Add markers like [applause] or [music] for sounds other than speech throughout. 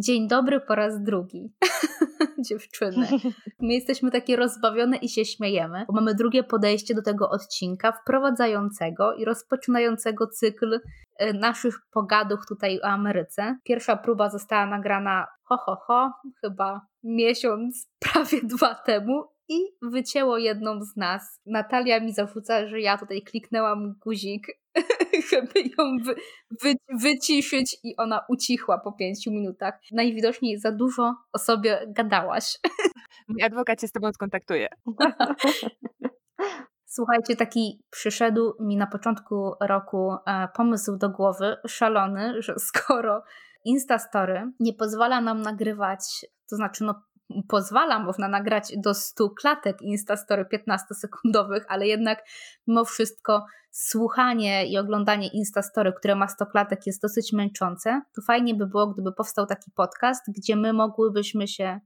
Dzień dobry po raz drugi. [laughs] Dziewczyny. My jesteśmy takie rozbawione i się śmiejemy, bo mamy drugie podejście do tego odcinka, wprowadzającego i rozpoczynającego cykl e, naszych pogadów tutaj o Ameryce. Pierwsza próba została nagrana ho, ho, ho, chyba miesiąc, [laughs] prawie dwa temu i wycięło jedną z nas. Natalia mi zarzuca, że ja tutaj kliknęłam guzik, [laughs] żeby ją wy, wy, wyciszyć i ona ucichła po pięciu minutach. Najwidoczniej za dużo o sobie gadałaś. Mój adwokat się z tobą skontaktuje. [laughs] Słuchajcie, taki przyszedł mi na początku roku e, pomysł do głowy, szalony, że skoro Instastory nie pozwala nam nagrywać, to znaczy no pozwala, można nagrać do 100 klatek Instastory 15-sekundowych, ale jednak mimo wszystko słuchanie i oglądanie Instastory, które ma 100 klatek jest dosyć męczące, to fajnie by było, gdyby powstał taki podcast, gdzie my mogłybyśmy się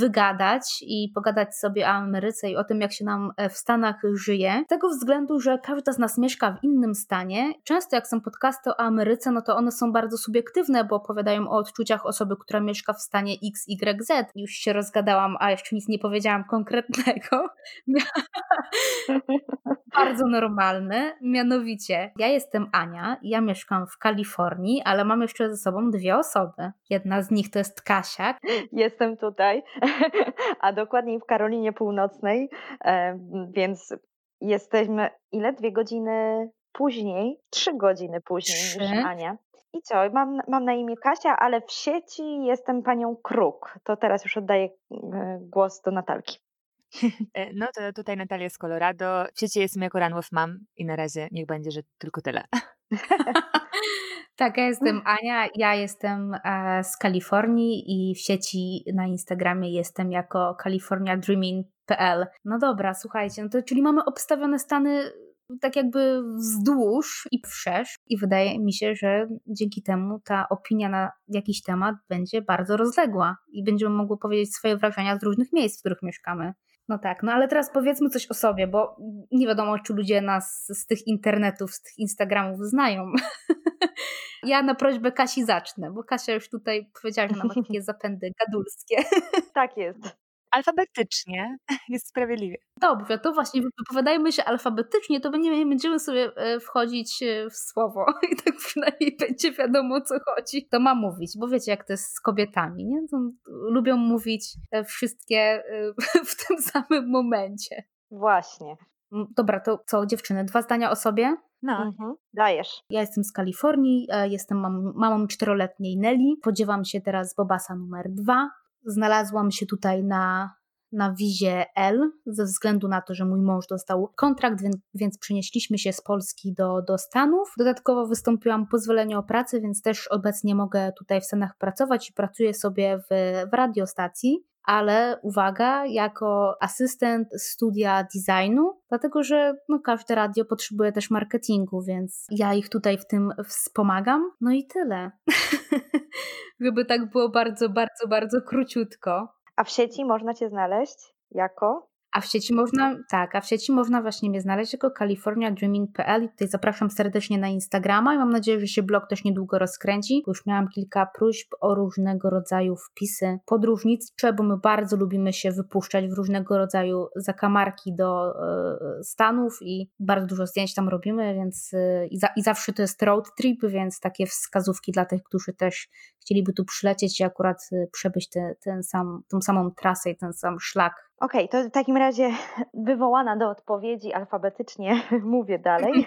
wygadać i pogadać sobie o Ameryce i o tym, jak się nam e, w Stanach żyje. Z tego względu, że każda z nas mieszka w innym stanie. Często jak są podcasty o Ameryce, no to one są bardzo subiektywne, bo opowiadają o odczuciach osoby, która mieszka w stanie X, Y, Z. Już się rozgadałam, a jeszcze nic nie powiedziałam konkretnego. [laughs] bardzo normalne. Mianowicie, ja jestem Ania, ja mieszkam w Kalifornii, ale mam jeszcze ze sobą dwie osoby. Jedna z nich to jest Kasia. Jestem tutaj. [laughs] a dokładniej w Karolinie Północnej, więc jesteśmy ile? Dwie godziny później, trzy godziny później trzy. niż Ania. I co? Mam, mam na imię Kasia, ale w sieci jestem panią Kruk. To teraz już oddaję e, głos do Natalki. E, no to tutaj Natalia z Colorado. W sieci jestem jako Ranów mam i na razie niech będzie, że tylko tyle. Tak, ja [laughs] jestem Ania, ja jestem e, z Kalifornii i w sieci na Instagramie jestem jako californiadreaming.pl. No dobra, słuchajcie, no to czyli mamy obstawione stany tak jakby wzdłuż i wszerz i wydaje mi się, że dzięki temu ta opinia na jakiś temat będzie bardzo rozległa i będziemy mogły powiedzieć swoje wrażenia z różnych miejsc, w których mieszkamy. No tak, no ale teraz powiedzmy coś o sobie, bo nie wiadomo, czy ludzie nas z tych internetów, z tych Instagramów znają. [laughs] ja na prośbę Kasi zacznę, bo Kasia już tutaj powiedziała, że ma [laughs] takie zapędy gadulskie. tak jest alfabetycznie [laughs] jest sprawiedliwie. Dobrze, to właśnie wypowiadajmy się alfabetycznie, to nie będziemy sobie e, wchodzić e, w słowo [laughs] i tak przynajmniej będzie wiadomo o co chodzi. To ma mówić, bo wiecie jak to jest z kobietami, nie? To lubią mówić e, wszystkie [laughs] w tym samym momencie. Właśnie. Dobra, to co dziewczyny, dwa zdania o sobie? No, mhm. dajesz. Ja jestem z Kalifornii, jestem mam, mamą czteroletniej Nelly, podziewam się teraz Bobasa numer dwa znalazłam się tutaj na, na wizie L, ze względu na to, że mój mąż dostał kontrakt, więc, więc przenieśliśmy się z Polski do, do Stanów. Dodatkowo wystąpiłam pozwolenie o pracę, więc też obecnie mogę tutaj w Stanach pracować i pracuję sobie w, w radiostacji ale uwaga, jako asystent studia designu, dlatego że no, każde radio potrzebuje też marketingu, więc ja ich tutaj w tym wspomagam. No i tyle. [laughs] Żeby tak było bardzo, bardzo, bardzo króciutko. A w sieci można Cię znaleźć jako? A w sieci można, tak, a w sieci można właśnie mnie znaleźć jako californiadreaming.pl i tutaj zapraszam serdecznie na Instagrama i mam nadzieję, że się blog też niedługo rozkręci, już miałam kilka próśb o różnego rodzaju wpisy podróżnicze, bo my bardzo lubimy się wypuszczać w różnego rodzaju zakamarki do y, Stanów i bardzo dużo zdjęć tam robimy, więc y, i, za, i zawsze to jest road trip, więc takie wskazówki dla tych, którzy też chcieliby tu przylecieć i akurat y, przebyć te, ten sam, tą samą trasę i ten sam szlak Okej, okay, to w takim razie [laughs] wywołana do odpowiedzi alfabetycznie [laughs] mówię dalej. [laughs]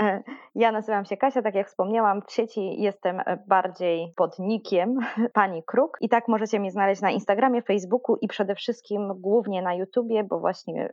E, ja nazywam się Kasia, tak jak wspomniałam, w sieci jestem bardziej podnikiem pani Kruk i tak możecie mnie znaleźć na Instagramie, Facebooku i przede wszystkim głównie na YouTubie, bo właśnie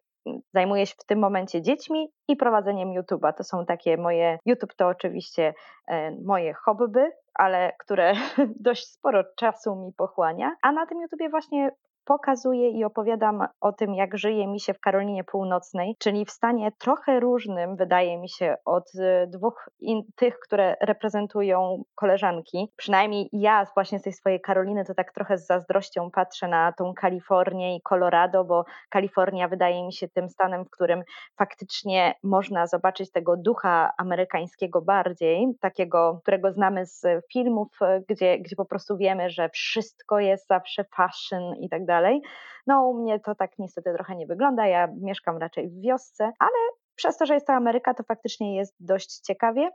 zajmuję się w tym momencie dziećmi i prowadzeniem YouTube'a. To są takie moje, YouTube to oczywiście e, moje hobby, ale które dość sporo czasu mi pochłania, a na tym YouTubie właśnie pokazuję i opowiadam o tym, jak żyje mi się w Karolinie Północnej, czyli w stanie trochę różnym, wydaje mi się, od y, dwóch in, tych, które reprezentują koleżanki. Przynajmniej ja właśnie z tej swojej Karoliny to tak trochę z zazdrością patrzę na tą Kalifornię i Colorado, bo Kalifornia wydaje mi się tym stanem, w którym faktycznie można zobaczyć tego ducha amerykańskiego bardziej, takiego, którego znamy z filmów, y, gdzie, gdzie po prostu wiemy, że wszystko jest zawsze fashion i tak dalej. No u mnie to tak niestety trochę nie wygląda, ja mieszkam raczej w wiosce, ale przez to, że jest to Ameryka, to faktycznie jest dość ciekawie.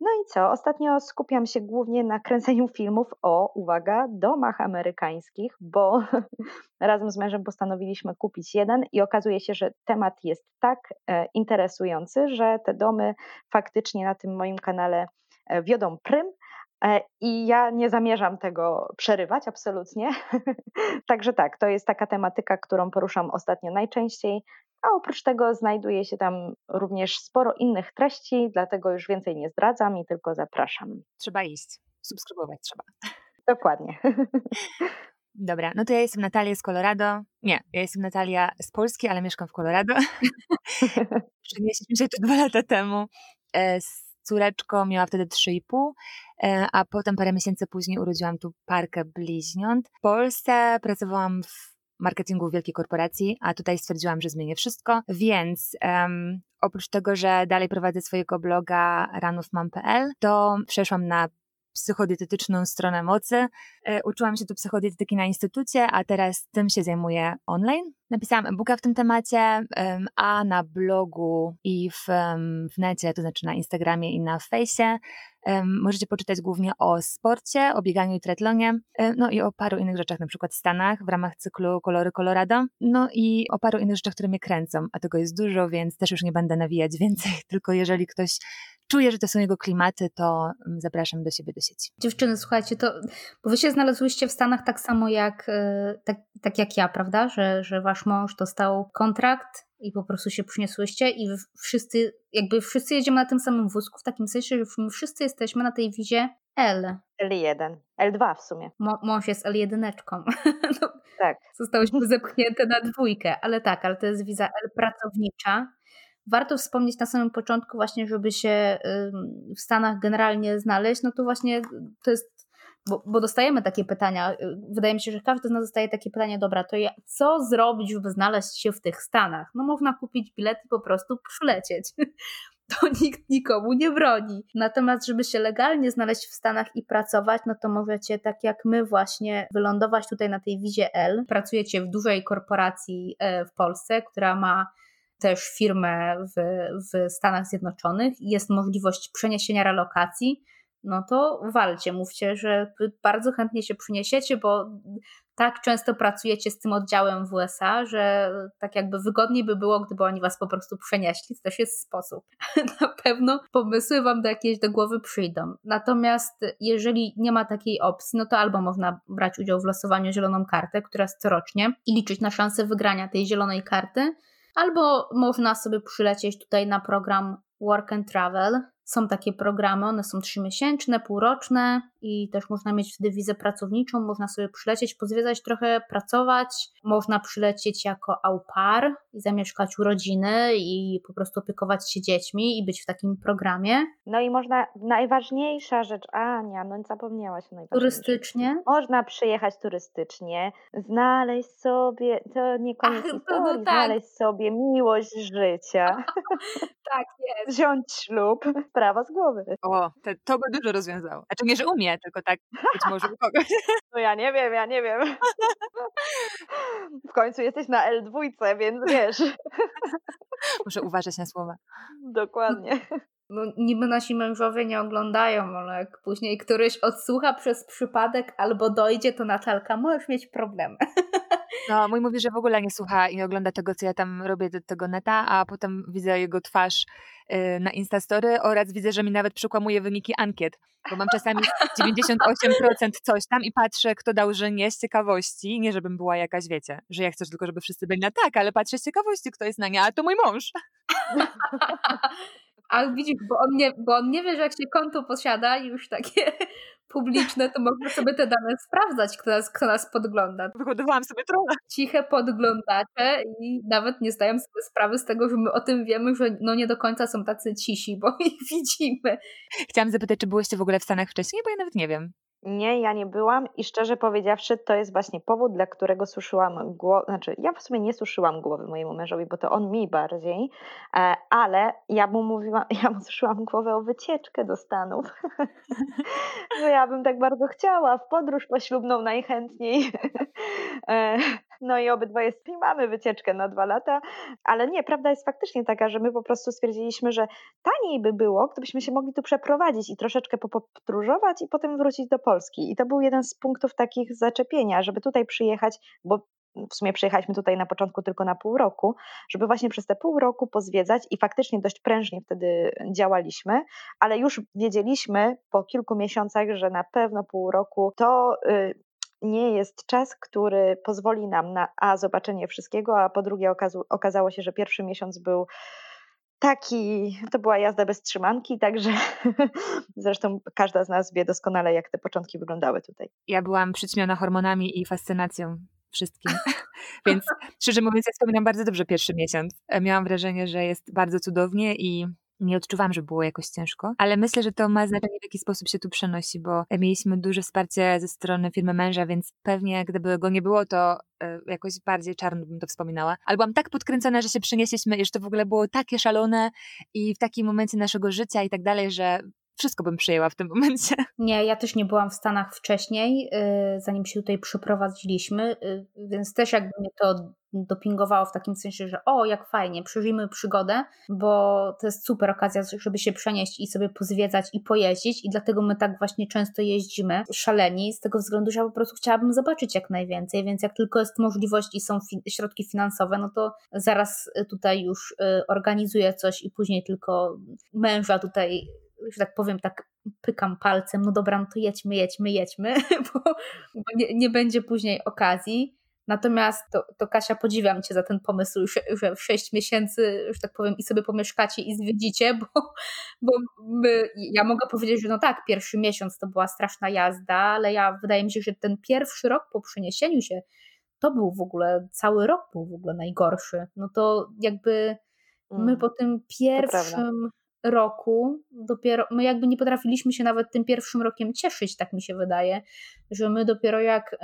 No i co? Ostatnio skupiam się głównie na kręceniu filmów o, uwaga, domach amerykańskich, bo [laughs] razem z mężem postanowiliśmy kupić jeden i okazuje się, że temat jest tak e, interesujący, że te domy faktycznie na tym moim kanale e, wiodą prym, I ja nie zamierzam tego przerywać, absolutnie. [laughs] Także tak, to jest taka tematyka, którą poruszam ostatnio najczęściej. A oprócz tego znajduje się tam również sporo innych treści, dlatego już więcej nie zdradzam i tylko zapraszam. Trzeba iść, subskrybować trzeba. [laughs] Dokładnie. [laughs] Dobra, no to ja jestem Natalia z Colorado. Nie, ja jestem Natalia z Polski, ale mieszkam w Colorado. Przenieśliśmy się tu dwa lata temu e, z córeczką, miała wtedy 3,5, e, a potem parę miesięcy później urodziłam tu parkę bliźniąt. W Polsce pracowałam w marketingu w wielkiej korporacji, a tutaj stwierdziłam, że zmienię wszystko, więc um, oprócz tego, że dalej prowadzę swojego bloga ranówmam.pl, to przeszłam na psychodietetyczną stronę mocy. E, uczyłam się tu psychodietetyki na instytucie, a teraz tym się zajmuję online. Napisałam e-booka w tym temacie, a na blogu i w, w necie, to znaczy na Instagramie i na fejsie, możecie poczytać głównie o sporcie, o bieganiu i triatlonie, e, no i o paru innych rzeczach, na przykład w Stanach w ramach cyklu Kolory Colorado, no i o paru innych rzeczach, które mnie kręcą, a tego jest dużo, więc też już nie będę nawijać [laughs] więcej, tylko jeżeli ktoś czuje, że to są jego klimaty, to zapraszam do siebie do sieci. Dziewczyny, słuchajcie, to bo wy się znalazłyście w Stanach tak samo jak, e, tak, tak jak ja, prawda? Że, że wasz mąż dostał kontrakt i po prostu się przyniosłyście i wszyscy, jakby wszyscy jedziemy na tym samym wózku, w takim sensie, że wszyscy jesteśmy na tej wizie L. L1, L2 w sumie. Mo mąż jest L1. [laughs] no, tak. Zostałyśmy zepchnięte na dwójkę, ale tak, ale to jest wiza L pracownicza warto wspomnieć na samym początku właśnie, żeby się w Stanach generalnie znaleźć, no to właśnie to jest bo, bo, dostajemy takie pytania. Y, wydaje mi się, że każdy z nas dostaje takie pytanie, dobra, to ja, co zrobić, żeby znaleźć się w tych Stanach? No można kupić bilet i po prostu przylecieć. [laughs] To nikt nikomu nie broni. Natomiast, żeby się legalnie znaleźć w Stanach i pracować, no to możecie, tak jak my, właśnie wylądować tutaj na tej wizie L. Pracujecie w dużej korporacji e, w Polsce, która ma też firmę w, w Stanach Zjednoczonych jest możliwość przeniesienia relokacji, no to walcie, mówcie, że bardzo chętnie się przyniesiecie, bo tak często pracujecie z tym oddziałem w USA, że tak jakby wygodniej by było, gdyby oni was po prostu przenieśli. To też jest sposób. [laughs] Na pewno pomysły wam do jakiejś do głowy przyjdą. Natomiast jeżeli nie ma takiej opcji, no to albo można brać udział w losowaniu zieloną kartę, która jest corocznie i liczyć na szansę wygrania tej zielonej karty, albo można sobie przylecieć tutaj na program Work and Travel, są takie programy, one są trzymiesięczne, półroczne i też można mieć wtedy wizę pracowniczą, można sobie przylecieć, pozwiedzać trochę, pracować, można przylecieć jako au pair i zamieszkać u rodziny i po prostu opiekować się dziećmi i być w takim programie. No i można, najważniejsza rzecz, Ania, no zapomniałaś o najważniejszej. Turystycznie? Można przyjechać turystycznie, znaleźć sobie, to nie koniec Ach, historii, no, no tak. znaleźć sobie miłość życia. [laughs] [laughs] tak jest. Wziąć ślub sprawa z głowy. O, te, to by dużo rozwiązało. Znaczy nie, że umie, tylko tak być może u kogoś. [laughs] No ja nie wiem, ja nie wiem. W końcu jesteś na L2, więc wiesz. [laughs] Muszę uważać na słowa. Dokładnie. No, niby nasi mężowie nie oglądają, ale jak później któryś odsłucha przez przypadek albo dojdzie, to Natalka, możesz mieć problem. [laughs] No, mój mówi, że w ogóle nie słucha i nie ogląda tego, co ja tam robię do tego neta, a potem widzę jego twarz y, na Instastory oraz widzę, że mi nawet przekłamuje wyniki ankiet, bo mam czasami [laughs] 98% coś tam i patrzę, kto dał, że nie z ciekawości, nie żebym była jakaś, wiecie, że ja chcę tylko, żeby wszyscy byli na tak, ale patrzę z ciekawości, kto jest na nie, a to mój mąż. [laughs] A widzisz, bo on, nie, bo on nie wie, że jak się konto posiada już takie [laughs] publiczne, to można sobie te dane sprawdzać, kto nas, kto nas podgląda. Wyhodowałam sobie trochę. Ciche podglądacze i nawet nie zdają sobie sprawy z tego, że my o tym wiemy, że no nie do końca są tacy cisi, bo [laughs] ich widzimy. Chciałam zapytać, czy byłyście w ogóle w Stanach wcześniej, bo ja nawet nie wiem. Nie, ja nie byłam i szczerze powiedziawszy, to jest właśnie powód, dla którego suszyłam głowę. Znaczy, ja w sumie nie suszyłam głowy mojemu mężowi, bo to on mi bardziej, e, ale ja mu mówiłam, [laughs] ja mu suszyłam głowę o wycieczkę do Stanów. [laughs] Że ja bym tak bardzo chciała w podróż poślubną najchętniej. [laughs] No i obydwoje mamy wycieczkę na dwa lata, ale nie, prawda jest faktycznie taka, że my po prostu stwierdziliśmy, że taniej by było, gdybyśmy się mogli tu przeprowadzić i troszeczkę popodróżować i potem wrócić do Polski. I to był jeden z punktów takich zaczepienia, żeby tutaj przyjechać, bo w sumie przyjechaliśmy tutaj na początku tylko na pół roku, żeby właśnie przez te pół roku pozwiedzać i faktycznie dość prężnie wtedy działaliśmy, ale już wiedzieliśmy po kilku miesiącach, że na pewno pół roku to y, nie jest czas, który pozwoli nam na a zobaczenie wszystkiego, a po drugie okazało się, że pierwszy miesiąc był taki, to była jazda bez trzymanki, [laughs] także zresztą każda z nas wie doskonale, jak te początki wyglądały tutaj. Ja byłam przyćmiona hormonami i fascynacją wszystkim. [laughs] Więc szczerze mówiąc, ja wspominam bardzo dobrze pierwszy miesiąc. Miałam wrażenie, że jest bardzo cudownie i nie odczuwam, że było jakoś ciężko, ale myślę, że to ma znaczenie, w jaki sposób się tu przenosi, bo mieliśmy duże wsparcie ze strony firmy męża, więc pewnie gdyby go nie było, to e, jakoś bardziej czarno bym to wspominała. Ale byłam tak podkręcona, że się przenieśliśmy że to w ogóle było takie szalone i w takim momencie naszego życia i tak dalej, że wszystko bym przyjęła w tym momencie. [laughs] Nie, ja też nie byłam w Stanach wcześniej, y, zanim się tutaj przyprowadziliśmy, y, więc też jakby mnie to dopingowało w takim sensie, że o, jak fajnie, przeżyjmy przygodę, bo to jest super okazja, żeby się przenieść i sobie pozwiedzać i pojeździć i dlatego my tak właśnie często jeździmy, szaleni, z tego względu, że ja po prostu chciałabym zobaczyć jak najwięcej, więc jak tylko jest możliwość i są fi środki finansowe, no to zaraz tutaj już y, organizuję coś i później tylko męża tutaj że tak powiem, tak pykam palcem, no dobra, no to jedźmy, jedźmy, jedźmy, [laughs] bo, bo nie, nie, będzie później okazji. Natomiast to, to Kasia, podziwiam Cię za ten pomysł, że w 6 miesięcy, że tak powiem, i sobie pomieszkacie i zwiedzicie, bo, bo my, ja mogę powiedzieć, że no tak, pierwszy miesiąc to była straszna jazda, ale ja wydaje mi się, że ten pierwszy rok po przeniesieniu się, to był w ogóle, cały rok był w ogóle najgorszy. No to jakby my mm, po tym pierwszym roku dopiero, my jakby nie potrafiliśmy się nawet tym pierwszym rokiem cieszyć, tak mi się wydaje, że my dopiero jak y,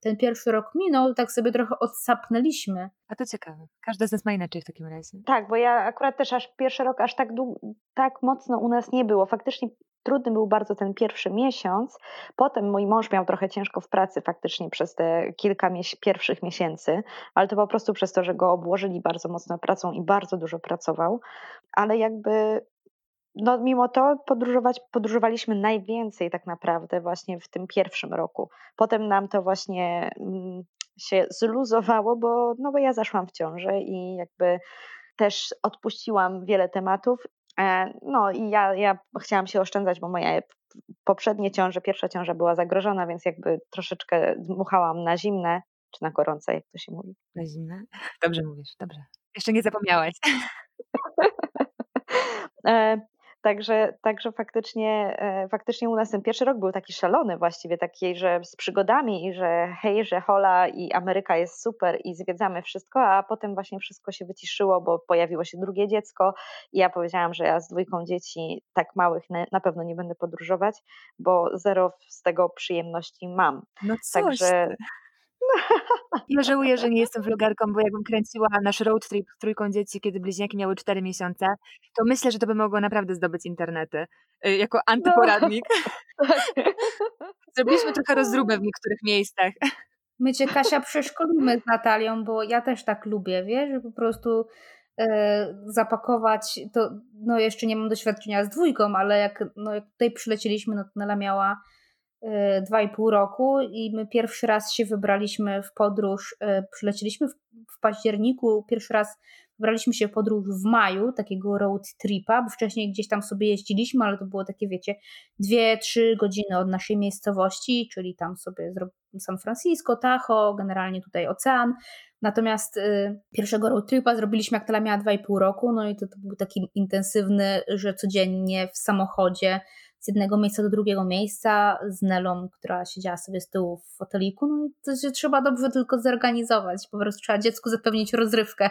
ten pierwszy rok minął, tak sobie trochę odsapnęliśmy. A to ciekawe. Każda z nas ma inaczej w takim razie. Tak, bo ja akurat też aż pierwszy rok aż tak, tak mocno u nas nie było. Faktycznie trudny był bardzo ten pierwszy miesiąc. Potem mój mąż miał trochę ciężko w pracy faktycznie przez te kilka mies pierwszych miesięcy, ale to po prostu przez to, że go obłożyli bardzo mocno pracą i bardzo dużo pracował. Ale jakby no mimo to podróżować, podróżowaliśmy najwięcej tak naprawdę właśnie w tym pierwszym roku. Potem nam to właśnie mm, się zluzowało, bo, no bo ja zaszłam w ciążę i jakby też odpuściłam wiele tematów. E, no i ja, ja chciałam się oszczędzać, bo moja poprzednie ciąże, pierwsza ciąża była zagrożona, więc jakby troszeczkę dmuchałam na zimne, czy na gorące, jak to się mówi. Na zimne? Dobrze mówisz, dobrze. Jeszcze nie zapomniałaś. [laughs] Także, także faktycznie, e, faktycznie u nas ten pierwszy rok był taki szalony właściwie, taki, że z przygodami i że hej, że hola i Ameryka jest super i zwiedzamy wszystko, a potem właśnie wszystko się wyciszyło, bo pojawiło się drugie dziecko i ja powiedziałam, że ja z dwójką dzieci tak małych na pewno nie będę podróżować, bo zero z tego przyjemności mam. No coś Także [laughs] ja żałuję, że nie jestem vlogerką, bo jakbym kręciła nasz road trip z trójką dzieci, kiedy bliźniaki miały 4 miesiące, to myślę, że to by mogło naprawdę zdobyć internety y, jako no. antyporadnik. No. [laughs] [laughs] Zrobiliśmy trochę rozróbę w niektórych miejscach. My cię, Kasia, przeszkolimy z Natalią, bo ja też tak lubię, wiesz, że po prostu e, zapakować, to no jeszcze nie mam doświadczenia z dwójką, ale jak, no, jak tutaj przylecieliśmy, no to Nela miała Y, dwa i pół roku i my pierwszy raz się wybraliśmy w podróż, y, przylecieliśmy w, w październiku, pierwszy raz Wybraliśmy się podróż w maju, takiego road tripa, bo wcześniej gdzieś tam sobie jeździliśmy, ale to było takie, wiecie, dwie, trzy godziny od naszej miejscowości, czyli tam sobie San Francisco, Tahoe, generalnie tutaj ocean. Natomiast y, pierwszego road tripa zrobiliśmy, jak Tala miała 2,5 roku, no i to, to był taki intensywny, że codziennie w samochodzie z jednego miejsca do drugiego miejsca z Nelą, która siedziała sobie z tyłu w foteliku. No i to się trzeba dobrze tylko zorganizować. Po prostu trzeba dziecku zapewnić rozrywkę.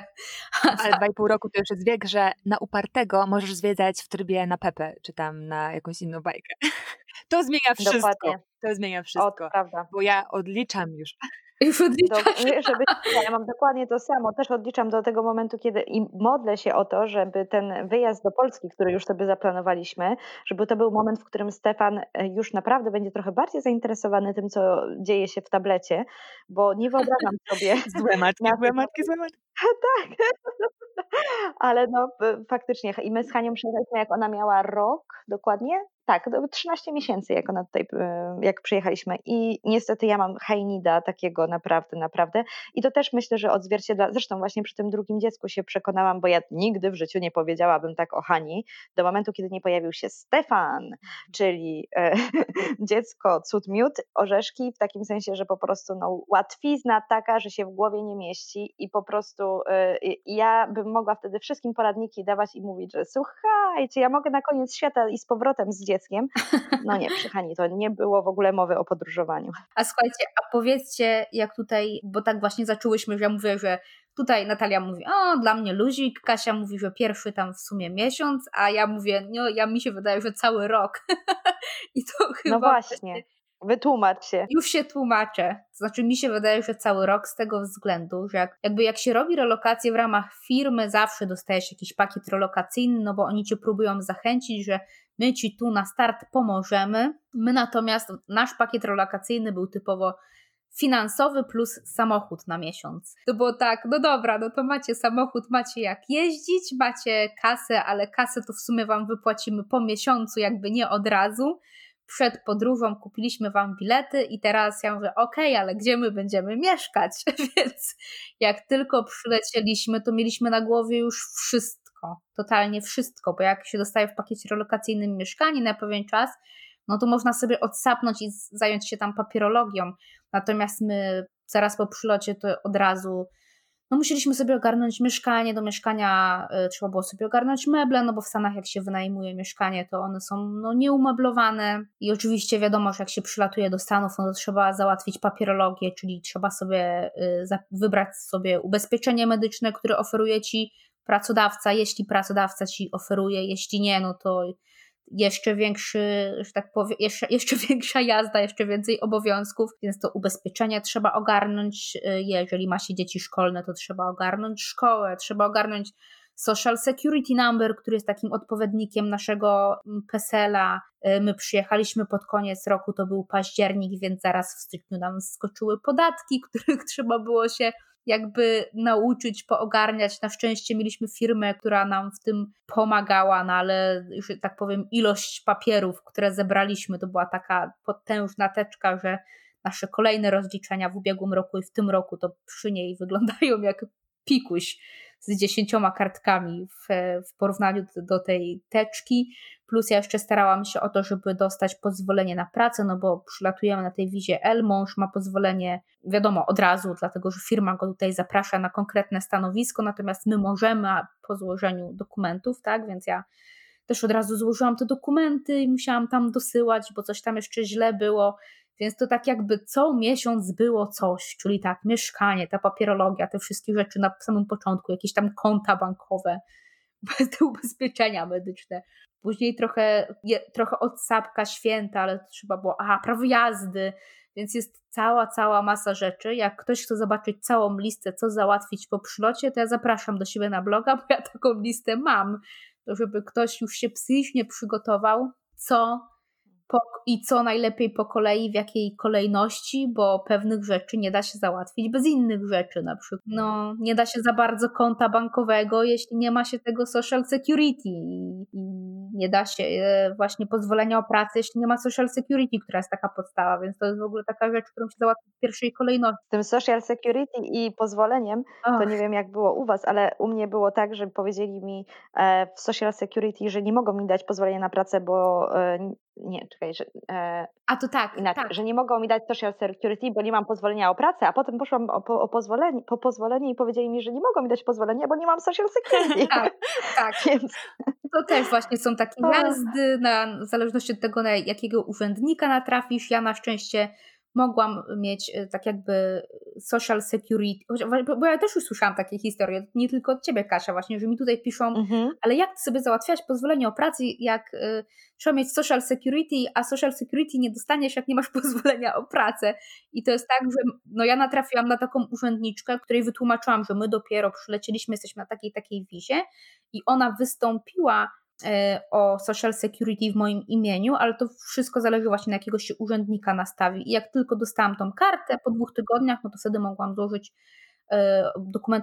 [laughs] Ale dwa i pół roku to już jest wiek, że na upartego możesz zwiedzać w trybie na Pepe, czy tam na jakąś inną bajkę. [laughs] To zmienia wszystko. Dokładnie. To zmienia wszystko. O, prawda. Bo ja odliczam już. Już odliczasz. Do, żeby, ja mam dokładnie to samo. Też odliczam do tego momentu, kiedy i modlę się o to, żeby ten wyjazd do Polski, który już sobie zaplanowaliśmy, żeby to był moment, w którym Stefan e, już naprawdę będzie trochę bardziej zainteresowany tym, co dzieje się w tablecie, bo nie wyobrażam [laughs] sobie. Złe matki, [laughs] złe matki, złe matki. [laughs] tak. Ale no faktycznie i my z Hanią przyjechaliśmy jak ona miała rok dokładnie, tak, 13 miesięcy, jak ona tutaj, e, jak przyjechaliśmy. I niestety ja mam hajnida takiego naprawdę, naprawdę. I to też myślę, że odzwierciedla, zresztą właśnie przy tym drugim dziecku się przekonałam, bo ja nigdy w życiu nie powiedziałabym tak o Hani, do momentu, kiedy nie pojawił się Stefan, czyli e, [laughs] dziecko, cud miód, orzeszki, w takim sensie, że po prostu no, łatwizna taka, że się w głowie nie mieści i po prostu e, ja bym mogła wtedy wszystkim poradniki dawać i mówić, że słuchajcie, ja mogę na koniec świata i z powrotem z dzieckiem No nie, przy Hani to nie było w ogóle mowy o podróżowaniu. A słuchajcie, a powiedzcie, jak tutaj, bo tak właśnie zaczęłyśmy, że ja mówię, że tutaj Natalia mówi, o, dla mnie luzik, Kasia mówi, że pierwszy tam w sumie miesiąc, a ja mówię, no, ja mi się wydaje, że cały rok. [laughs] I to chyba... No właśnie. Wytłumacz się. Już się tłumaczę. To znaczy, mi się wydaje, że cały rok z tego względu, że jak, jakby jak się robi relokację w ramach firmy, zawsze dostajesz jakiś pakiet relokacyjny, no bo oni cię próbują zachęcić, że my ci tu na start pomożemy. My natomiast, nasz pakiet relokacyjny był typowo finansowy plus samochód na miesiąc. To było tak, no dobra, no to macie samochód, macie jak jeździć, macie kasę, ale kasę to w sumie wam wypłacimy po miesiącu, jakby nie od razu przed podróżą kupiliśmy wam bilety i teraz ja mówię, okej, okay, ale gdzie my będziemy mieszkać? [laughs] Więc jak tylko przylecieliśmy, to mieliśmy na głowie już wszystko, totalnie wszystko, bo jak się dostaje w pakiecie relokacyjnym mieszkanie na pewien czas, no to można sobie odsapnąć i zająć się tam papierologią. Natomiast my zaraz po przylocie to od razu no musieliśmy sobie ogarnąć mieszkanie, do mieszkania y, trzeba było sobie ogarnąć meble, no bo w Stanach jak się wynajmuje mieszkanie, to one są no, nieumeblowane i oczywiście wiadomo, że jak się przylatuje do Stanów, no to trzeba załatwić papierologię, czyli trzeba sobie y, wybrać sobie ubezpieczenie medyczne, które oferuje Ci pracodawca, jeśli pracodawca Ci oferuje, jeśli nie, no to jeszcze większy, że tak powiem, jeszcze, jeszcze [laughs] większa jazda, jeszcze więcej obowiązków, więc to ubezpieczenie trzeba ogarnąć. Y, jeżeli ma się dzieci szkolne, to trzeba ogarnąć szkołę, trzeba ogarnąć Social Security Number, który jest takim odpowiednikiem naszego mm, PESEL-a. Y, my przyjechaliśmy pod koniec roku, to był październik, więc zaraz w styczniu nam skoczyły podatki, [laughs] których trzeba było się jakby nauczyć, poogarniać. Na szczęście mieliśmy firmę, która nam w tym pomagała, no ale, że tak powiem, ilość papierów, które zebraliśmy, to była taka potężna teczka, że nasze kolejne rozliczenia w ubiegłym roku i w tym roku to przy niej wyglądają jak pikuś z dziesięcioma kartkami w, w porównaniu do, do, tej teczki. Plus ja jeszcze starałam się o to, żeby dostać pozwolenie na pracę, no bo przylatujemy na tej wizie L, mąż ma pozwolenie, wiadomo, od razu, dlatego że firma go tutaj zaprasza na konkretne stanowisko, natomiast my możemy po złożeniu dokumentów, tak, więc ja też od razu złożyłam te dokumenty i musiałam tam dosyłać, bo coś tam jeszcze źle było. Więc to tak jakby co miesiąc było coś, czyli tak, mieszkanie, ta papierologia, te wszystkie rzeczy na samym początku, jakieś tam konta bankowe, [laughs] te ubezpieczenia medyczne. Później trochę, trochę odsapka święta, ale to trzeba było, aha, prawo jazdy, więc jest cała, cała masa rzeczy. Jak ktoś chce zobaczyć całą listę, co załatwić po przylocie, to ja zapraszam do siebie na bloga, bo ja taką listę mam, to żeby ktoś już się psychicznie przygotował, co po, i co najlepiej po kolei, w jakiej kolejności, bo pewnych rzeczy nie da się załatwić bez innych rzeczy na przykład. No, nie da się za bardzo konta bankowego, jeśli nie ma się tego social security i, nie da się e, właśnie pozwolenia o pracę, jeśli nie ma social security, która jest taka podstawa, więc to jest w ogóle taka rzecz, którą się załatwi w pierwszej kolejności. Z tym social security i pozwoleniem, to nie wiem jak było u Was, ale u mnie było tak, że powiedzieli mi e, w social security, że nie mogą mi dać pozwolenia na pracę, bo e, nie, czekaj, że. E, a to tak. Inaczej, tak. że nie mogą mi dać social security, bo nie mam pozwolenia o pracę, a potem poszłam o, po, o pozwolenie, po pozwolenie i powiedzieli mi, że nie mogą mi dać pozwolenia, bo nie mam social security. [laughs] tak, tak. [laughs] Więc... To też właśnie są takie jazdy, na, w zależności od tego, na jakiego urzędnika natrafisz. Ja na szczęście mogłam mieć e, tak jakby social security, bo ja też już słyszałam takie historie, nie tylko od ciebie Kasia właśnie, że mi tutaj piszą, mhm. ale jak ty sobie załatwiasz pozwolenie o pracy, jak y, trzeba mieć social security, a social security nie dostaniesz, jak nie masz [laughs] pozwolenia o pracę. I to jest tak, że no ja natrafiłam na taką urzędniczkę, której wytłumaczyłam, że my dopiero przylecieliśmy, jesteśmy na takiej takiej wizie i ona wystąpiła o social security w moim imieniu, ale to wszystko zależy właśnie na jakiegoś urzędnika nastawi. I jak tylko dostałam tą kartę po dwóch tygodniach, no to wtedy mogłam złożyć e,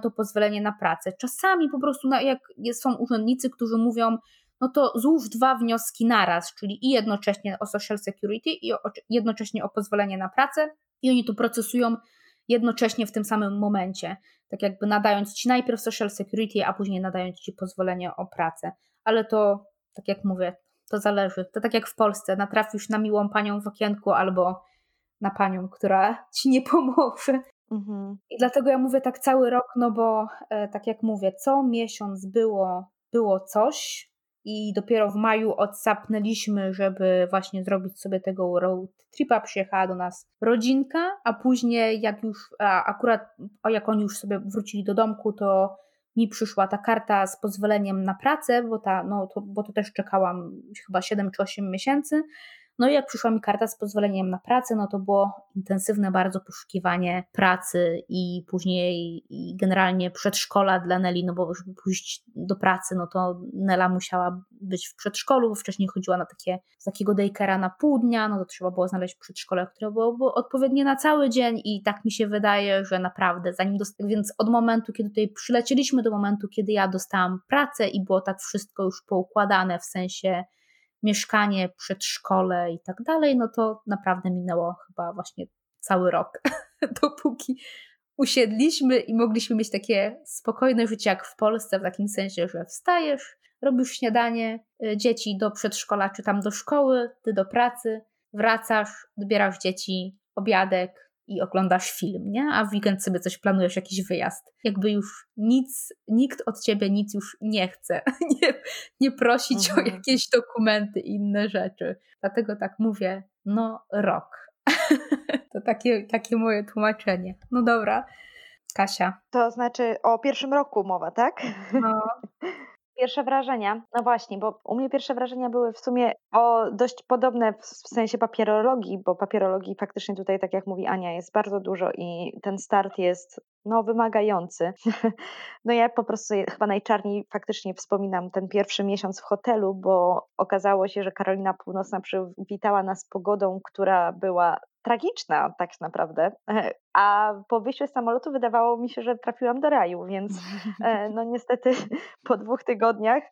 o pozwolenie na pracę. Czasami po prostu jak są urzędnicy, którzy mówią, no to złóż dwa wnioski naraz, czyli i jednocześnie o social security i jednocześnie o pozwolenie na pracę i oni to procesują jednocześnie w tym samym momencie, tak jakby nadając ci najpierw social security, a później nadając ci pozwolenie o pracę ale to, tak jak mówię, to zależy. To tak jak w Polsce, natrafisz na miłą panią w okienku albo na panią, która ci nie pomoże. Mhm. I dlatego ja mówię tak cały rok, no bo e, tak jak mówię, co miesiąc było, było coś i dopiero w maju odsapnęliśmy, żeby właśnie zrobić sobie tego road tripa. Przyjechała do nas rodzinka, a później jak już, a akurat jak oni już sobie wrócili do domku, to mi przyszła ta karta z pozwoleniem na pracę, bo, ta, no, to, bo to też czekałam chyba 7 czy 8 miesięcy. No i jak przyszła mi karta z pozwoleniem na pracę, no to było intensywne bardzo poszukiwanie pracy i później i generalnie przedszkola dla Neli, no bo żeby pójść do pracy, no to Nela musiała być w przedszkolu, bo wcześniej chodziła na takie, z takiego daycare'a na pół dnia, no to trzeba było znaleźć przedszkole, które było, odpowiednie na cały dzień i tak mi się wydaje, że naprawdę zanim dostałam, więc od momentu, kiedy tutaj przylecieliśmy do momentu, kiedy ja dostałam pracę i było tak wszystko już poukładane w sensie mieszkanie, przedszkole i tak dalej, no to naprawdę minęło chyba właśnie cały rok, [laughs] dopóki usiedliśmy i mogliśmy mieć takie spokojne życie jak w Polsce, w takim sensie, że wstajesz, robisz śniadanie, y, dzieci do przedszkola czy tam do szkoły, ty do pracy, wracasz, odbierasz dzieci, obiadek, i oglądasz film, nie? A w weekend sobie coś planujesz, jakiś wyjazd. Jakby już nic, nikt od ciebie nic już nie chce. [laughs] Nie, nie prosić mhm. o jakieś dokumenty i inne rzeczy. Dlatego tak mówię, no rok. [laughs] to takie, takie moje tłumaczenie. No dobra. Kasia. To znaczy o pierwszym roku mowa, tak? No. [laughs] Pierwsze wrażenia, no właśnie, bo u mnie pierwsze wrażenia były w sumie o dość podobne w sensie papierologii, bo papierologii faktycznie tutaj, tak jak mówi Ania, jest bardzo dużo i ten start jest no, wymagający. [laughs] No ja po prostu chyba najczarniej faktycznie wspominam ten pierwszy miesiąc w hotelu, bo okazało się, że Karolina Północna przywitała nas pogodą, która była tragiczna tak naprawdę. [laughs] A po wyjściu z samolotu wydawało mi się, że trafiłam do raju, więc e, no niestety [laughs] po dwóch tygodniach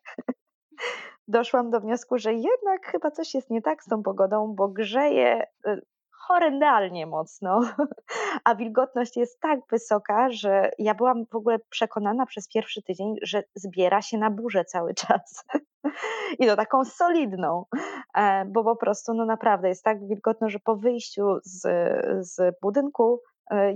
doszłam do wniosku, że jednak chyba coś jest nie tak z tą pogodą, bo grzeje e, horrendalnie mocno, [laughs] a wilgotność jest tak wysoka, że ja byłam w ogóle przekonana przez pierwszy tydzień, że zbiera się na burzę cały [laughs] czas. I to taką solidną, e, bo po prostu no naprawdę jest tak wilgotno, że po wyjściu z, z budynku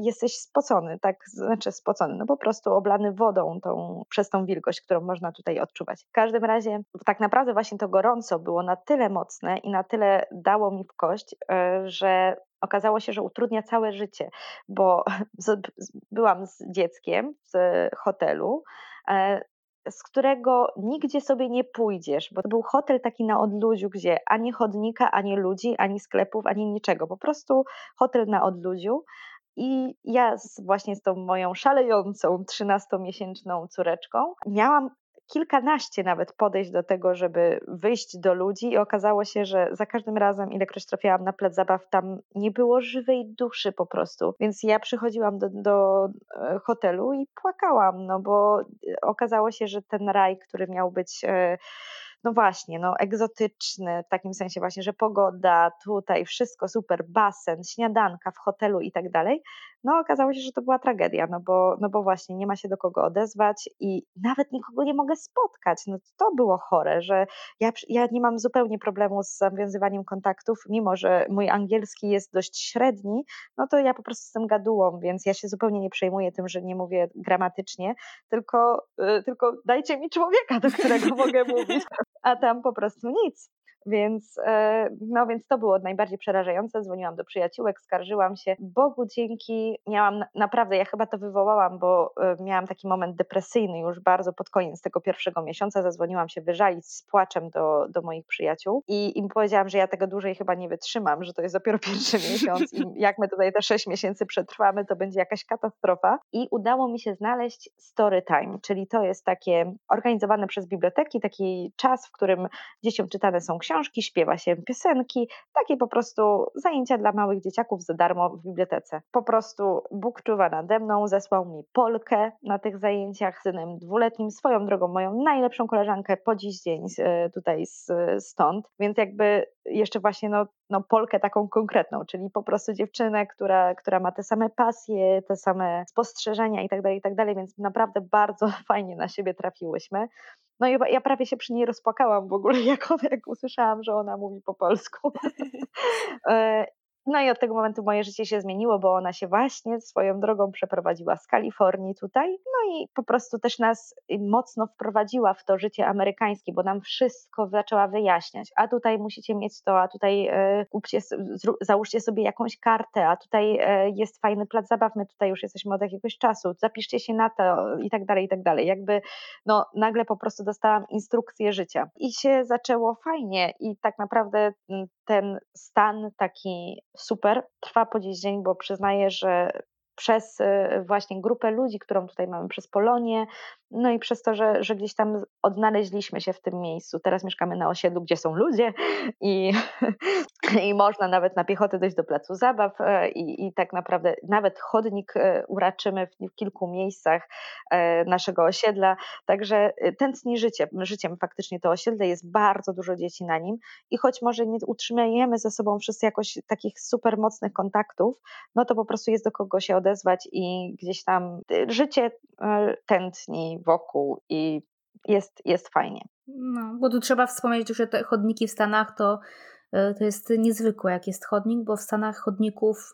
jesteś spocony, tak, znaczy spocony, no po prostu oblany wodą tą, przez tą wilgoć, którą można tutaj odczuwać. W każdym razie tak naprawdę właśnie to gorąco było na tyle mocne i na tyle dało mi w kość, e, że okazało się, że utrudnia całe życie, bo [laughs] byłam z dzieckiem w hotelu, z którego nigdzie sobie nie pójdziesz, bo to był hotel taki na odludziu, gdzie ani chodnika, ani ludzi, ani sklepów, ani niczego. Po prostu hotel na odludziu. I ja z, właśnie z tą moją szalejącą 13-miesięczną córeczką miałam kilkanaście nawet podejść do tego, żeby wyjść do ludzi i okazało się, że za każdym razem, ilekroć trafiałam na plac zabaw, tam nie było żywej duszy po prostu. Więc ja przychodziłam do, do e, hotelu i płakałam, no bo okazało się, że ten raj, który miał być e, no właśnie, no egzotyczny, w takim sensie właśnie, że pogoda, tutaj wszystko super, basen, śniadanka w hotelu i tak dalej, no okazało się, że to była tragedia, no bo, no bo właśnie nie ma się do kogo odezwać i nawet nikogo nie mogę spotkać, no to było chore, że ja, ja nie mam zupełnie problemu z zawiązywaniem kontaktów, mimo że mój angielski jest dość średni, no to ja po prostu jestem gadułą, więc ja się zupełnie nie przejmuję tym, że nie mówię gramatycznie, tylko, yy, tylko dajcie mi człowieka, do którego [laughs] mogę mówić tam po prostu nic. Więc, e, no więc to było najbardziej przerażające. Dzwoniłam do przyjaciółek, skarżyłam się. Bogu dzięki miałam naprawdę, ja chyba to wywołałam, bo e, miałam taki moment depresyjny już bardzo pod koniec tego pierwszego miesiąca. Zadzwoniłam się wyżalić z płaczem do, do moich przyjaciół i im powiedziałam, że ja tego dłużej chyba nie wytrzymam, że to jest dopiero [laughs] pierwszy miesiąc i jak my tutaj te sześć miesięcy przetrwamy, to będzie jakaś katastrofa. I udało mi się znaleźć story time, czyli to jest takie organizowane przez biblioteki, taki czas, w którym dzieciom czytane są książki, książki, śpiewa się piosenki, takie po prostu zajęcia dla małych dzieciaków za darmo w bibliotece. Po prostu Bóg czuwa nade mną, zesłał mi Polkę na tych zajęciach synem dwuletnim, swoją drogą moją najlepszą koleżankę po dziś dzień e, tutaj stąd, więc jakby jeszcze właśnie no, no Polkę taką konkretną, czyli po prostu dziewczynę, która, która ma te same pasje, te same spostrzeżenia i tak dalej, i tak dalej, więc naprawdę bardzo [laughs] fajnie na siebie trafiłyśmy. No i ja prawie się przy niej rozpłakałam w ogóle, [laughs] jak, ona, jak usłyszałam, że ona mówi po polsku. [laughs] No i od tego momentu moje życie się zmieniło, bo ona się właśnie swoją drogą przeprowadziła z Kalifornii tutaj. No i po prostu też nas mocno wprowadziła w to życie amerykańskie, bo nam wszystko zaczęła wyjaśniać. A tutaj musicie mieć to, a tutaj e, kupcie, załóżcie sobie jakąś kartę, a tutaj e, jest fajny plac zabaw, my tutaj już jesteśmy od jakiegoś czasu, zapiszcie się na to i tak dalej, i tak dalej. Jakby no nagle po prostu dostałam instrukcję życia i się zaczęło fajnie i tak naprawdę mm, ten stan taki super trwa po dziś dzień, bo przyznaję, że przez y, właśnie grupę ludzi, którą tutaj mamy, przez Polonię, no i przez to, że, że gdzieś tam odnaleźliśmy się w tym miejscu. Teraz mieszkamy na osiedlu, gdzie są ludzie [laughs] i, [laughs] i można nawet na piechotę dojść do placu zabaw e, i, i tak naprawdę nawet chodnik e, uraczymy w, kilku miejscach e, naszego osiedla. Także tętni życie, życiem faktycznie to osiedle, jest bardzo dużo dzieci na nim i choć może nie utrzymujemy ze sobą wszyscy jakoś takich super mocnych kontaktów, no to po prostu jest do kogo się odezwać i gdzieś tam życie tętni wokół i jest, jest fajnie. No, bo tu trzeba wspomnieć, że te chodniki w Stanach to, e, to jest niezwykłe, jak jest chodnik, bo w Stanach chodników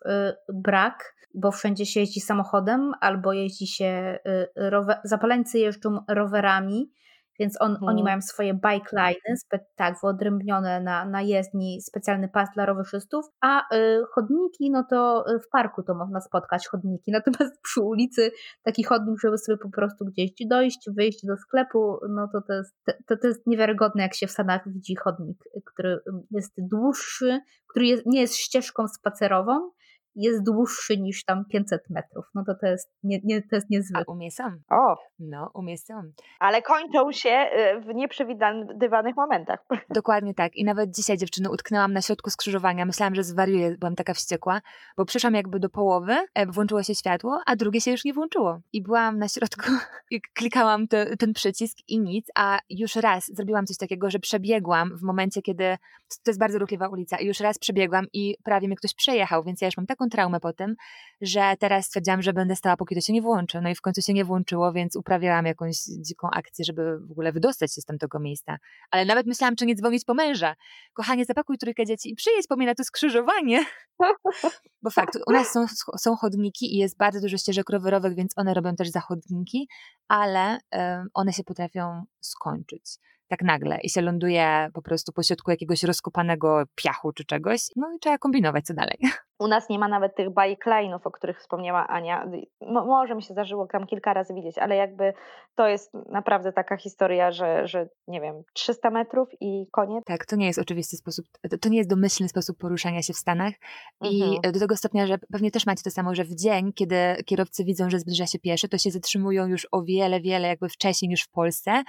brak, bo wszędzie się jeździ samochodem albo jeździ się, rower, zapaleńcy jeżdżą rowerami, więc on, mhm. oni mają swoje bike liny, tak, wyodrębnione na, na jezdni, specjalny pas dla rowerzystów, a y, chodniki, no to y, w parku to można spotkać chodniki, [laughs] natomiast przy ulicy taki chodnik, żeby sobie po prostu gdzieś dojść, wyjść do sklepu, no to to jest, to, to jest niewiarygodne, jak się w Stanach widzi chodnik, który jest dłuższy, który jest, nie jest ścieżką spacerową, jest dłuższy niż tam 500 metrów. No to to jest, nie, nie, to jest niezwykłe. A umie sam. O! No, umie sam. Ale kończą się y, w nieprzewidywanych momentach. [laughs] Dokładnie tak. I nawet dzisiaj dziewczyny utknęłam na środku skrzyżowania. Myślałam, że zwariuję, byłam taka wściekła, bo przyszłam jakby do połowy, e, włączyło się światło, a drugie się już nie włączyło. I byłam na środku [laughs] i klikałam te, ten przycisk i nic, a już raz zrobiłam coś takiego, że przebiegłam w momencie, kiedy to jest bardzo ruchliwa ulica i już raz przebiegłam i prawie mnie ktoś przejechał, więc ja już mam taką taką traumę po tym, że teraz stwierdziłam, że będę stała, póki to się nie włączy. No i w końcu się nie włączyło, więc uprawiałam jakąś dziką akcję, żeby w ogóle wydostać się z tamtego miejsca. Ale nawet myślałam, czy nie dzwonić po męża. Kochanie, zapakuj trójkę dzieci i przyjedź po mnie na to skrzyżowanie. [laughs] Bo fakt, u nas są, są chodniki i jest bardzo dużo ścieżek rowerowych, więc one robią też zachodniki, ale um, one się potrafią skończyć tak nagle i się ląduje po prostu pośrodku jakiegoś rozkopanego piachu czy czegoś, no i trzeba kombinować co dalej. U nas nie ma nawet tych bikelinów, o których wspomniała Ania. Mo może mi się zdarzyło tam kilka razy widzieć, ale jakby to jest naprawdę taka historia, że, że nie wiem, 300 metrów i koniec. Tak, to nie jest oczywisty sposób, to nie jest domyślny sposób poruszania się w Stanach i mhm. do tego stopnia, że pewnie też macie to samo, że w dzień, kiedy kierowcy widzą, że zbliża się pieszy, to się zatrzymują już o wiele, wiele jakby wcześniej niż w Polsce,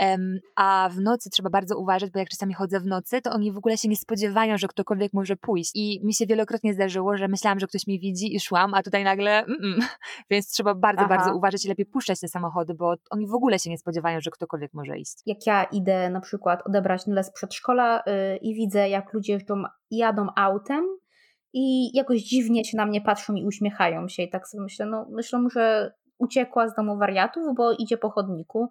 um, a w nocy trzeba bardzo uważać, bo jak czasami chodzę w nocy, to oni w ogóle się nie spodziewają, że ktokolwiek może pójść i mi się wielokrotnie zdarzyło, że myślałam, że ktoś mnie widzi i szłam, a tutaj nagle mm [laughs] więc trzeba bardzo, Aha. bardzo uważać i lepiej puszczać te samochody, bo oni w ogóle się nie spodziewają, że ktokolwiek może iść. Jak ja idę na przykład odebrać Nyle z przedszkola yy, i widzę, jak ludzie jeżdżą, jadą autem i jakoś dziwnie się na mnie patrzą i uśmiechają się i tak sobie myślę, no myślą, że uciekła z domu wariatów, bo idzie po chodniku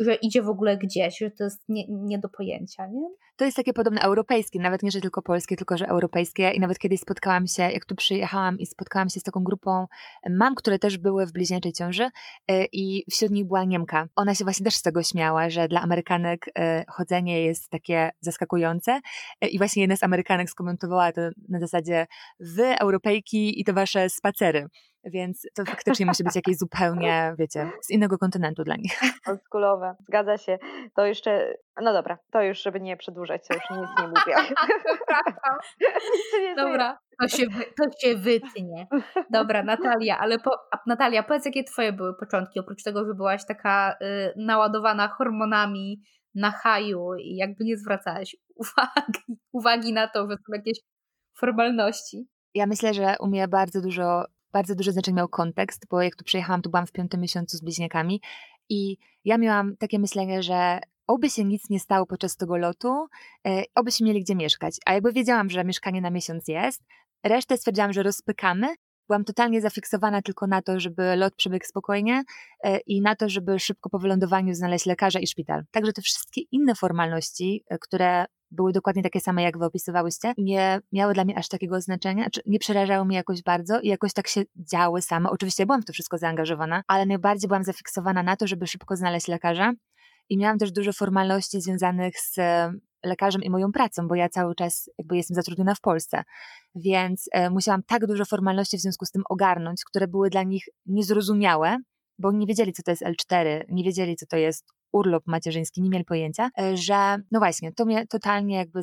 że idzie w ogóle gdzieś, że to jest nie, nie do pojęcia, nie? To jest takie podobne europejskie, nawet nie, że tylko polskie, tylko że europejskie i nawet kiedyś spotkałam się, jak tu przyjechałam i spotkałam się z taką grupą mam, które też były w bliźniaczej ciąży e, i wśród nich była Niemka. Ona się właśnie też z tego śmiała, że dla Amerykanek e, chodzenie jest takie zaskakujące e, i właśnie jedna z Amerykanek skomentowała to na zasadzie wy, Europejki i to wasze spacery. Więc to faktycznie musi być jakieś zupełnie, wiecie, z innego kontynentu dla nich. [laughs] Oldschoolowe, zgadza się. To jeszcze, no dobra, to już, żeby nie przedłużać, to już nic nie mówię. [laughs] [laughs] dobra, to się, to się wytnie. Dobra, Natalia, ale po, Natalia, powiedz, jakie twoje były początki, oprócz tego, że byłaś taka y, naładowana hormonami na haju i jakby nie zwracałaś uwagi, uwagi na to, że są jakieś formalności. Ja myślę, że u mnie bardzo dużo bardzo duże znaczenie miał kontekst, bo jak tu przyjechałam, to byłam w piątym miesiącu z bliźniakami i ja miałam takie myślenie, że oby się nic nie stało podczas tego lotu, e, obyśmy mieli gdzie mieszkać. A jakby wiedziałam, że mieszkanie na miesiąc jest, resztę stwierdziłam, że rozpykamy. Byłam totalnie zafiksowana tylko na to, żeby lot przebiegł spokojnie e, i na to, żeby szybko po wylądowaniu znaleźć lekarza i szpital. Także te wszystkie inne formalności, e, które były dokładnie takie same, jak wy opisywałyście, nie miały dla mnie aż takiego znaczenia, czy nie przerażały mnie jakoś bardzo i jakoś tak się działy same. Oczywiście byłam w to wszystko zaangażowana, ale najbardziej byłam zafiksowana na to, żeby szybko znaleźć lekarza. I miałam też dużo formalności związanych z lekarzem i moją pracą, bo ja cały czas jakby jestem zatrudniona w Polsce, więc e, musiałam tak dużo formalności w związku z tym ogarnąć, które były dla nich niezrozumiałe, bo nie wiedzieli, co to jest L4, nie wiedzieli, co to jest urlop macierzyński, nie mieli pojęcia, e, że no właśnie, to mnie totalnie jakby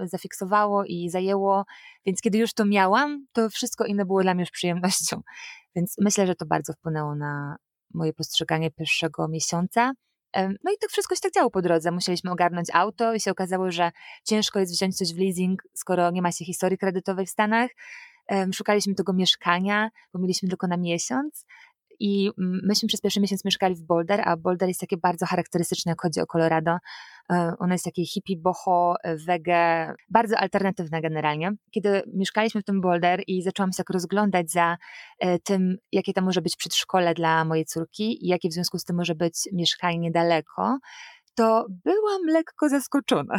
zafiksowało i zajęło, więc kiedy już to miałam, to wszystko inne było dla mnie już przyjemnością. [laughs] Więc myślę, że to bardzo wpłynęło na moje postrzeganie pierwszego miesiąca. No i tak wszystko się tak działo po drodze. Musieliśmy ogarnąć auto i się okazało, że ciężko jest wziąć coś w leasing, skoro nie ma się historii kredytowej w Stanach. Szukaliśmy tego mieszkania, bo mieliśmy tylko na miesiąc. I myśmy przez pierwszy miesiąc mieszkali w Boulder, a Boulder jest takie bardzo charakterystyczne, jak chodzi o Colorado. E, ono jest takie hippie, boho, wege, bardzo alternatywne generalnie. Kiedy mieszkaliśmy w tym Boulder i zaczęłam się tak rozglądać za e, tym, jakie tam może być przedszkole dla mojej córki i jakie w związku z tym może być mieszkanie niedaleko, to byłam lekko zaskoczona.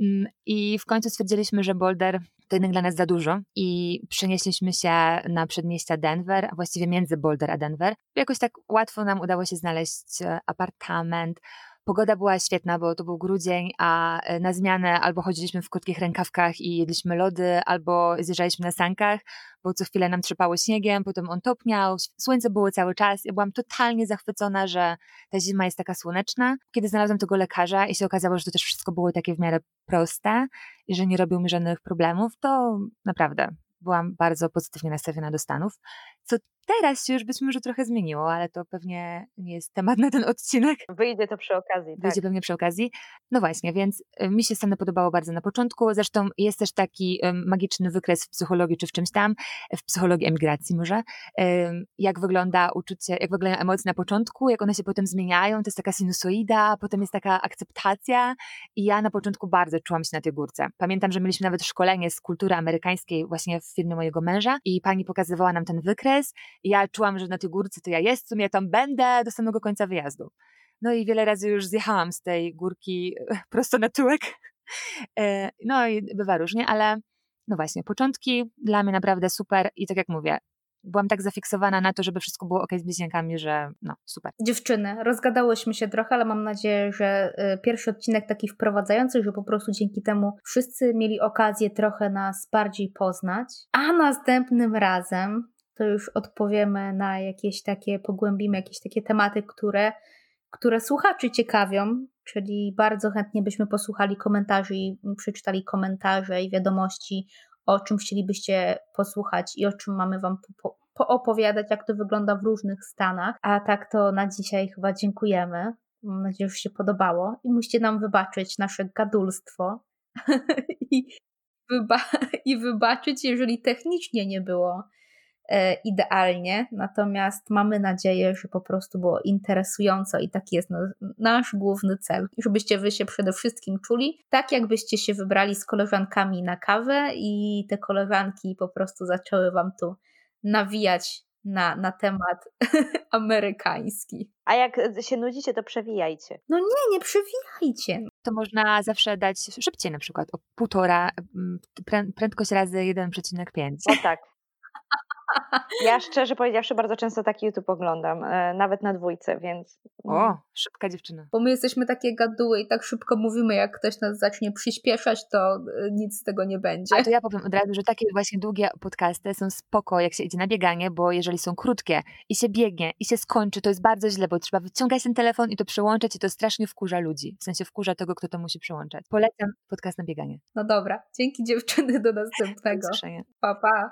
Mm, I w końcu stwierdziliśmy, że Boulder to jednak dla nas za dużo i przenieśliśmy się na przedmieścia Denver, a właściwie między Boulder a Denver. Jakoś tak łatwo nam udało się znaleźć e, apartament, Pogoda była świetna, bo to był grudzień, a e, na zmianę albo chodziliśmy w krótkich rękawkach i jedliśmy lody, albo zjeżdżaliśmy na sankach, bo co chwilę nam trzepało śniegiem, potem on topniał, słońce było cały czas. Ja byłam totalnie zachwycona, że ta zima jest taka słoneczna. Kiedy znalazłam tego lekarza i się okazało, że to też wszystko było takie w miarę proste i że nie robił mi żadnych problemów, to naprawdę byłam bardzo pozytywnie nastawiona do Stanów, co teraz się już być może trochę zmieniło, ale to pewnie nie jest temat na ten odcinek. Wyjdzie to przy okazji. Wyjdzie tak. pewnie przy okazji. No właśnie, więc y, mi się Stany podobało bardzo na początku. Zresztą jest też taki magiczny wykres w psychologii czy w czymś tam, w psychologii emigracji może, jak wygląda uczucie, jak wyglądają emocje na początku, jak one się potem zmieniają. To jest taka sinusoida, potem jest taka akceptacja i ja na początku bardzo czułam się na tej górce. Pamiętam, że mieliśmy nawet szkolenie z kultury amerykańskiej właśnie w firmie mojego męża i pani pokazywała nam ten wykres ja czułam, że na tej górce to ja jestem, ja tam będę do samego końca wyjazdu. No i wiele razy już zjechałam z tej górki prosto na tyłek. E, no i bywa różnie, ale no właśnie, początki dla mnie naprawdę super i tak jak mówię, byłam tak zafiksowana na to, żeby wszystko było ok z bliźniakami, że no, super. Dziewczyny, rozgadałyśmy się trochę, ale mam nadzieję, że y, pierwszy odcinek taki wprowadzający, że po prostu dzięki temu wszyscy mieli okazję trochę nas bardziej poznać, a następnym razem to już odpowiemy na jakieś takie, pogłębimy jakieś takie tematy, które, które słuchaczy ciekawią, czyli bardzo chętnie byśmy posłuchali komentarzy i przeczytali komentarze i wiadomości, o czym chcielibyście posłuchać i o czym mamy Wam po, poopowiadać, jak to wygląda w różnych stanach. A tak to na dzisiaj chyba dziękujemy. Mam nadzieję, że się podobało i musicie nam wybaczyć nasze gadulstwo [laughs] I, wyba- i wybaczyć, jeżeli technicznie nie było idealnie, natomiast mamy nadzieję, że po prostu było interesująco i taki jest nasz główny cel, żebyście wy się przede wszystkim czuli tak, jakbyście się wybrali z koleżankami na kawę i te koleżanki po prostu zaczęły wam tu nawijać na, na temat [laughs] amerykański. A jak się nudzicie, to przewijajcie. No nie, nie przewijajcie. To można zawsze dać szybciej, na przykład o półtora, prędkość razy 1,5. O tak. [laughs] Ja szczerze powiedziawszy bardzo często taki YouTube oglądam, e, nawet na dwójce, więc... O, mm. szybka dziewczyna. Bo my jesteśmy takie gaduły i tak szybko mówimy, jak ktoś nas zacznie przyspieszać, to e, nic z tego nie będzie. A to ja powiem od razu, że takie właśnie długie podcasty są spoko, jak się idzie na bieganie, bo jeżeli są krótkie i się biegnie i się skończy, to jest bardzo źle, bo trzeba wyciągać ten telefon i to przełączać i to strasznie wkurza ludzi. W sensie wkurza tego, kto to musi przełączać. Polecam podcast na bieganie. No dobra, dzięki dziewczyny, do następnego. Pa, pa.